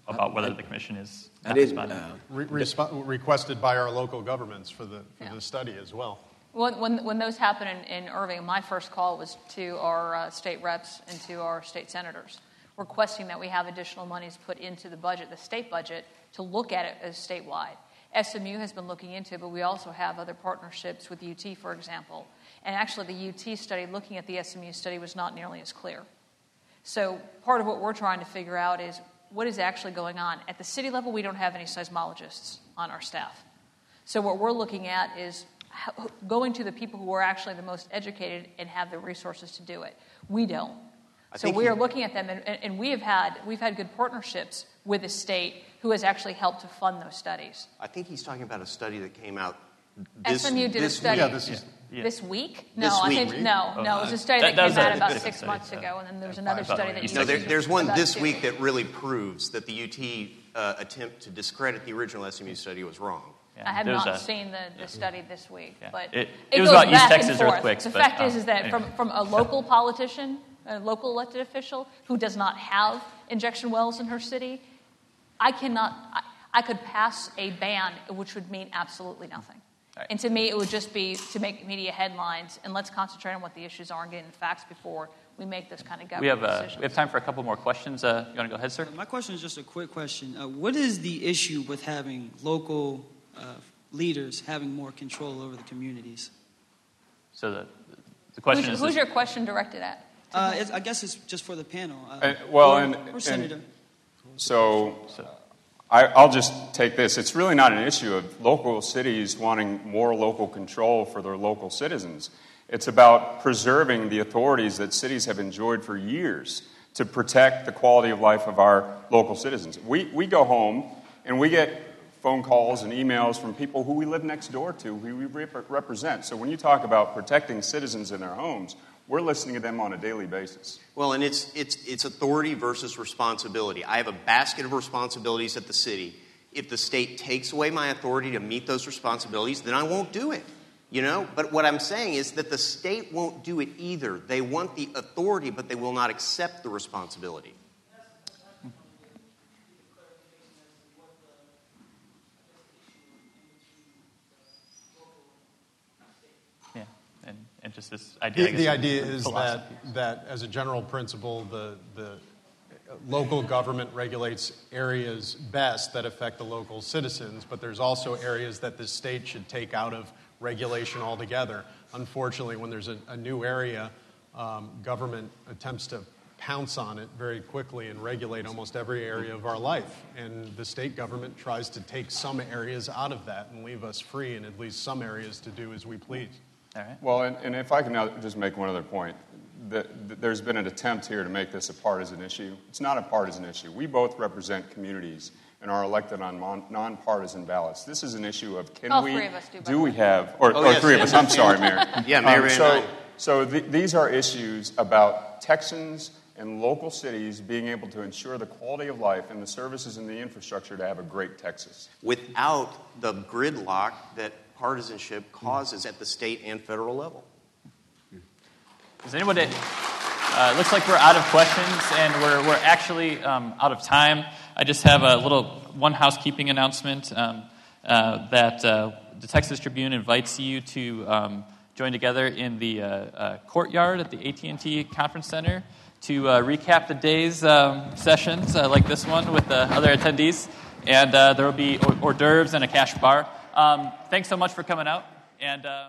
about whether the commission is I not didn't. Uh, Re- respo- requested by our local governments for the, for Yeah. the study as well. When, when, when those happened in, in Irving, my first call was to our uh, state reps and to our state senators, requesting that we have additional monies put into the budget, the state budget, to look at it as statewide. SMU has been looking into it, but we also have other partnerships with UT, for example. And actually, the UT study, looking at the SMU study, was not nearly as clear. So, part of what we're trying to figure out is what is actually going on. At the city level, we don't have any seismologists on our staff. So, what we're looking at is going to the people who are actually the most educated and have the resources to do it. We don't. I So we you- are looking at them, and and we have had we've had good partnerships with the state who has actually helped to fund those studies. I think he's talking about a study that came out this, SMU did a this study. Yeah, this is, Yeah. This week? This No, I week. think no, no. It was uh, a study that- that, that was came out a about different six study, months uh, ago, and then there was another about study that East you No, there, there's one about this two. week that really proves that the UT uh, attempt to discredit the original SMU study was wrong. Yeah, I have there was not a- seen the, the study this week, Yeah. but It- it, it was goes about East back and Texas forth. earthquakes, The but, fact is, um, is that anyway. from, from a local politician, a local elected official who does not have injection wells in her city, I cannot. I, I could pass a ban, which would mean absolutely nothing. And to me, it would just be to make media headlines, and let's concentrate on what the issues are and getting the facts before we make this kind of We government have, uh, we have time for a couple more questions. Uh, you want to go ahead, sir? My question is just a quick question. Uh, what is the issue with having local uh, leaders having more control over the communities? So the, the question who's, is who's this- your question directed at? Uh, I guess it's just for the panel. Uh, well, or, and- or and- senator. So I, I'll just take this. It's really not an issue of local cities wanting more local control for their local citizens. It's about preserving the authorities that cities have enjoyed for years to protect the quality of life of our local citizens. We, we go home and we get phone calls and emails from people who we live next door to, who we rep- represent. So when you talk about protecting citizens in their homes, we're listening to them on a daily basis. Well, and it's, it's, it's authority versus responsibility. I have a basket of responsibilities at the city. If the state takes away my authority to meet those responsibilities, then I won't do it. You know? But what I'm saying is that the state won't do it either. They want the authority, but they will not accept the responsibility. Yeah, and, just this idea. The, the idea is philosophy. that, that, as a general principle, the, the local government regulates areas best that affect the local citizens, but there's also areas that the state should take out of regulation altogether. Unfortunately, when there's a, a new area, um, government attempts to pounce on it very quickly and regulate almost every area of our life. And the state government tries to take some areas out of that and leave us free in at least some areas to do as we please. All right. Well, and, and if I can now just make one other point, that, that there's been an attempt here to make this a partisan issue. It's not a partisan issue. We both represent communities and are elected on mon- nonpartisan ballots. This is an issue of can All we three of us do, do we have or, Oh, or yes, three of us? I'm sorry, Mayor. Yeah, Mayor um, Van so so th- these are issues about Texans and local cities being able to ensure the quality of life and the services and the infrastructure to have a great Texas. Without the gridlock that partisanship causes at the state and federal level. Does anybody? Uh, looks like we're out of questions, and we're, we're actually um, out of time. I just have a little one housekeeping announcement um, uh, that uh, the Texas Tribune invites you to um, join together in the uh, uh, courtyard at the AT&T Conference Center to uh, recap the day's um, sessions like this one with the other attendees. And there will be hors d'oeuvres and a cash bar. Um, thanks so much for coming out. And. Uh